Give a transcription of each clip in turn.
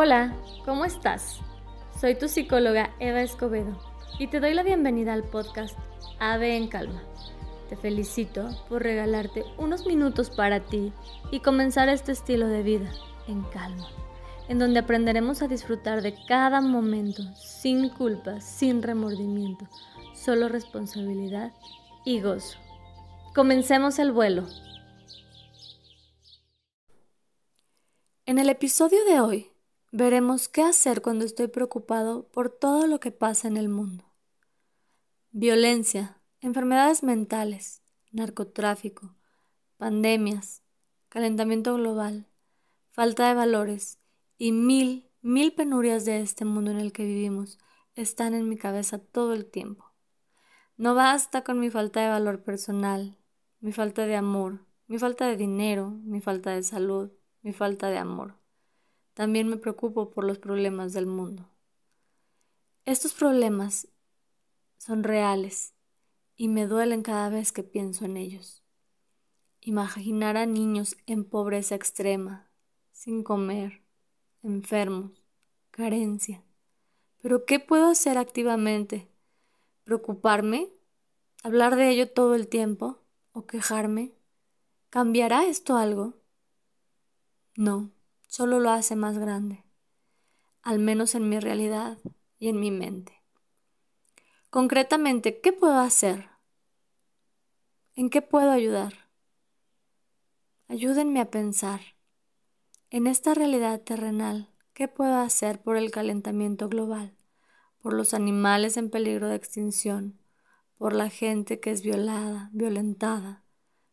Hola, ¿cómo estás? Soy tu psicóloga Eva Escobedo y te doy la bienvenida al podcast Ave en Calma. Te felicito por regalarte unos minutos para ti y comenzar este estilo de vida en calma, en donde aprenderemos a disfrutar de cada momento sin culpa, sin remordimiento, solo responsabilidad y gozo. Comencemos el vuelo. En el episodio de hoy veremos qué hacer cuando estoy preocupado por todo lo que pasa en el mundo. Violencia, enfermedades mentales, narcotráfico, pandemias, calentamiento global, falta de valores y mil, mil penurias de este mundo en el que vivimos están en mi cabeza todo el tiempo. No basta con mi falta de valor personal, mi falta de amor, mi falta de dinero, mi falta de salud, mi falta de amor. También me preocupo por los problemas del mundo. Estos problemas son reales y me duelen cada vez que pienso en ellos. Imaginar a niños en pobreza extrema, sin comer, enfermos, carencia. Pero ¿qué puedo hacer activamente? ¿Preocuparme? ¿Hablar de ello todo el tiempo? ¿O quejarme? ¿Cambiará esto algo? No solo lo hace más grande, al menos en mi realidad y en mi mente. Concretamente, ¿qué puedo hacer? ¿En qué puedo ayudar? Ayúdenme a pensar. En esta realidad terrenal, ¿qué puedo hacer por el calentamiento global, por los animales en peligro de extinción, por la gente que es violada, violentada,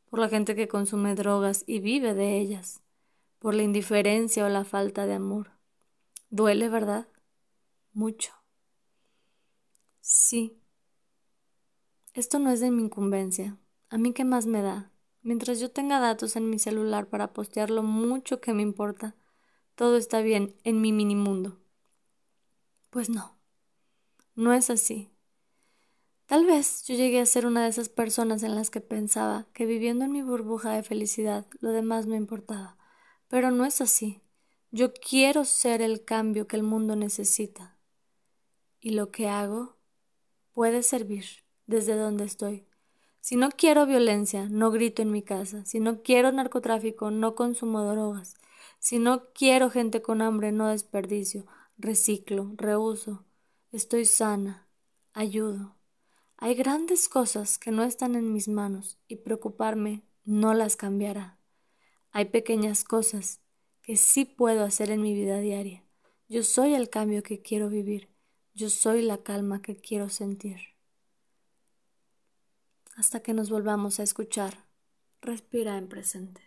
por la gente que consume drogas y vive de ellas? Por la indiferencia o la falta de amor. Duele, ¿verdad? Mucho. Sí. Esto no es de mi incumbencia. ¿A mí qué más me da? Mientras yo tenga datos en mi celular para postear lo mucho que me importa, todo está bien en mi mini mundo. Pues no, no es así. Tal vez yo llegué a ser una de esas personas en las que pensaba que viviendo en mi burbuja de felicidad lo demás no importaba, pero no es así. Yo quiero ser el cambio que el mundo necesita. Y lo que hago puede servir desde donde estoy. Si no quiero violencia, no grito en mi casa. Si no quiero narcotráfico, no consumo drogas. Si no quiero gente con hambre, no desperdicio. Reciclo, reuso. Estoy sana. Ayudo. Hay grandes cosas que no están en mis manos y preocuparme no las cambiará. Hay pequeñas cosas que sí puedo hacer en mi vida diaria. Yo soy el cambio que quiero vivir. Yo soy la calma que quiero sentir. Hasta que nos volvamos a escuchar, respira en presente.